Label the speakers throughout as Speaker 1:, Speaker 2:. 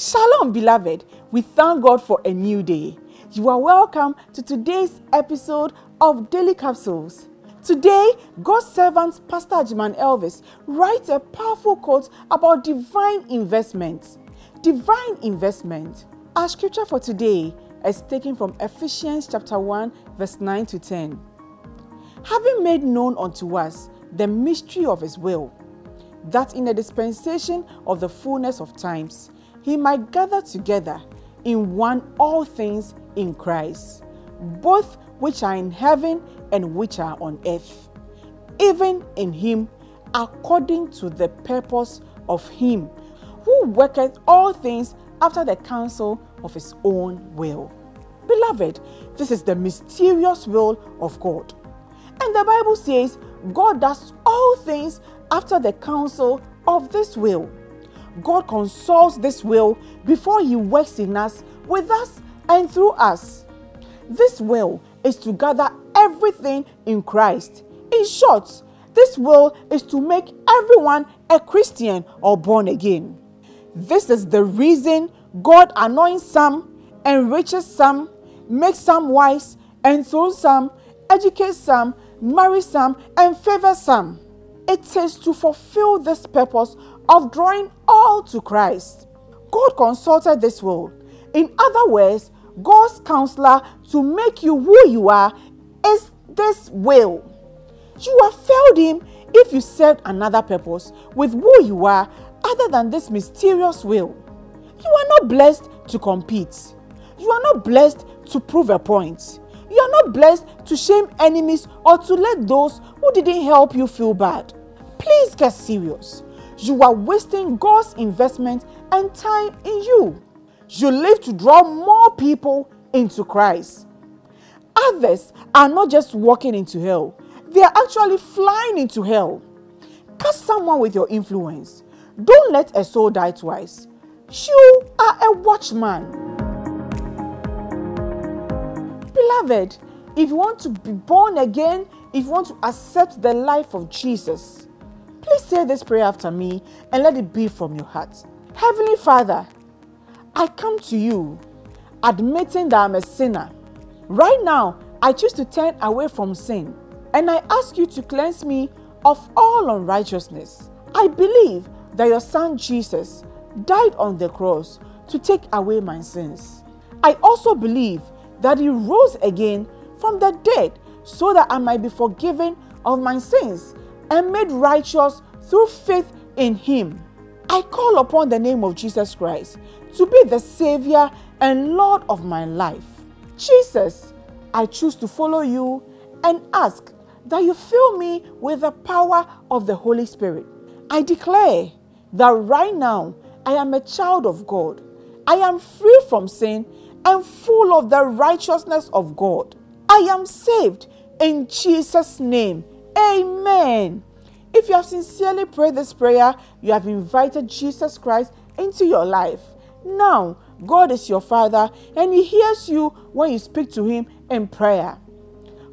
Speaker 1: Shalom, beloved. We thank God for a new day. You are welcome to today's episode of Daily Capsules. Today, God's servant Pastor Agyemang Elvis writes a powerful quote about divine investment. Divine investment. Our scripture for today is taken from Ephesians chapter 1, verse 9 to 10. Having made known unto us the mystery of his will, that in the dispensation of the fullness of times, he might gather together in one all things in Christ, both which are in heaven and which are on earth, even in him, according to the purpose of him who worketh all things after the counsel of his own will. Beloved, this is the mysterious will of God. And the Bible says God does all things after the counsel of this will. God consults this will before He works in us, with us, and through us. This will is to gather everything in Christ. In short, this will is to make everyone a Christian or born again. This is the reason God anoints some, enriches some, makes some wise, enthrones some, educates some, marries some, and favors some. It is to fulfill this purpose of drawing all to Christ. God consulted this will. In other words, God's counselor to make you who you are is this will. You have failed Him if you served another purpose with who you are other than this mysterious will. You are not blessed to compete. You are not blessed to prove a point. You are not blessed to shame enemies or to let those who didn't help you feel bad. Get serious you are wasting God's investment and time in you. You live to draw more people into Christ. Others are not just walking into hell, they are actually flying into hell. Catch someone with your influence. Don't let a soul die twice. You are a watchman. Beloved, if you want to be born again, if you want to accept the life of Jesus, Please say this prayer after me and let it be from your heart. Heavenly Father, I come to you admitting that I'm a sinner. Right now, I choose to turn away from sin and I ask you to cleanse me of all unrighteousness. I believe that your Son Jesus died on the cross to take away my sins. I also believe that He rose again from the dead so that I might be forgiven of my sins and made righteous through faith in him. I call upon the name of Jesus Christ to be the Savior and Lord of my life. Jesus, I choose to follow you and ask that you fill me with the power of the Holy Spirit. I declare that right now I am a child of God. I am free from sin and full of the righteousness of God. I am saved in Jesus' name. Amen. If you have sincerely prayed this prayer, you have invited Jesus Christ into your life. Now, God is your Father and He hears you when you speak to Him in prayer.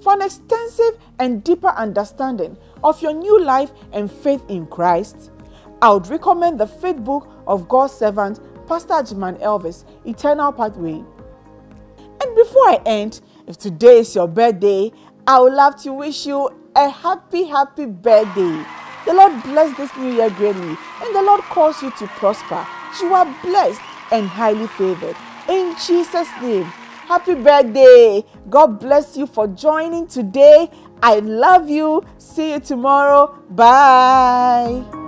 Speaker 1: For an extensive and deeper understanding of your new life and faith in Christ, I would recommend the faith book of God's servant, Pastor Agyemang Elvis, Eternal Pathway. And before I end, if today is your birthday, I would love to wish you a happy, happy birthday. The Lord bless this new year greatly, and the Lord cause you to prosper. You are blessed and highly favored. In Jesus' name, happy birthday. God bless you for joining today. I love you. See you tomorrow. Bye.